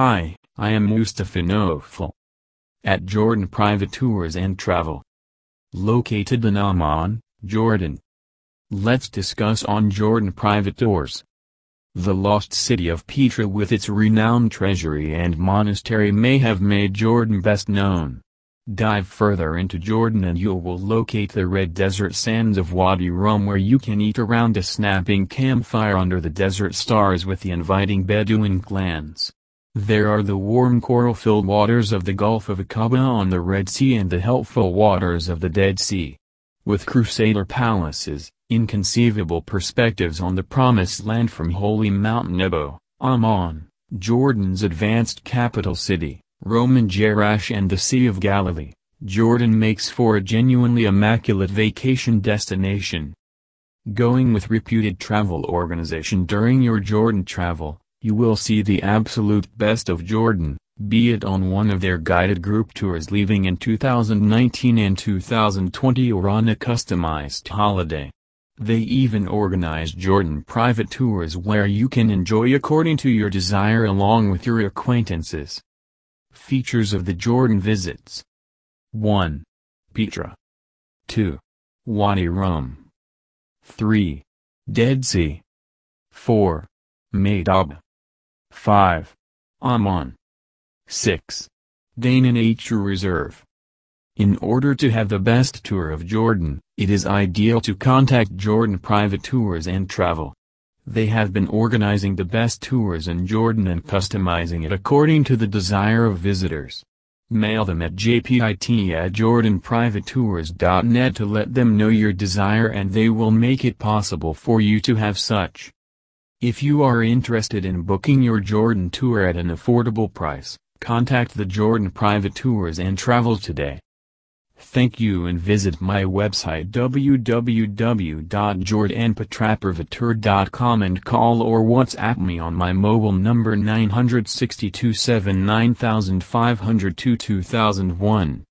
Hi, I am Mustafa Nofal. At Jordan Private Tours and Travel. Located in Amman, Jordan. Let's discuss on Jordan Private Tours. The lost city of Petra with its renowned treasury and monastery may have made Jordan best known. Dive further into Jordan and you will locate the red desert sands of Wadi Rum where you can eat around a snapping campfire under the desert stars with the inviting Bedouin clans. There are the warm coral-filled waters of the Gulf of Aqaba on the Red Sea and the helpful waters of the Dead Sea. With crusader palaces, inconceivable perspectives on the promised land from holy Mount Nebo, Amman, Jordan's advanced capital city, Roman Jerash and the Sea of Galilee, Jordan makes for a genuinely immaculate vacation destination. Going with reputed travel organization during your Jordan travel, you will see the absolute best of Jordan, be it on one of their guided group tours leaving in 2019 and 2020 or on a customized holiday. They even organize Jordan private tours where you can enjoy according to your desire along with your acquaintances. Features of the Jordan visits 1. Petra 2. Wadi Rum 3. Dead Sea 4. Madaba 5. Amman 6. Dana Nature Reserve In order to have the best tour of Jordan, it is ideal to contact Jordan Private Tours and Travel. They have been organizing the best tours in Jordan and customizing it according to the desire of visitors. Mail them at jptt at jordanprivatetours.net to let them know your desire and they will make it possible for you to have such. If you are interested in booking your Jordan tour at an affordable price, contact the Jordan Private Tours and Travel today. Thank you and visit my website www.jordanpatrapervatur.com and call or WhatsApp me on my mobile number 962 2001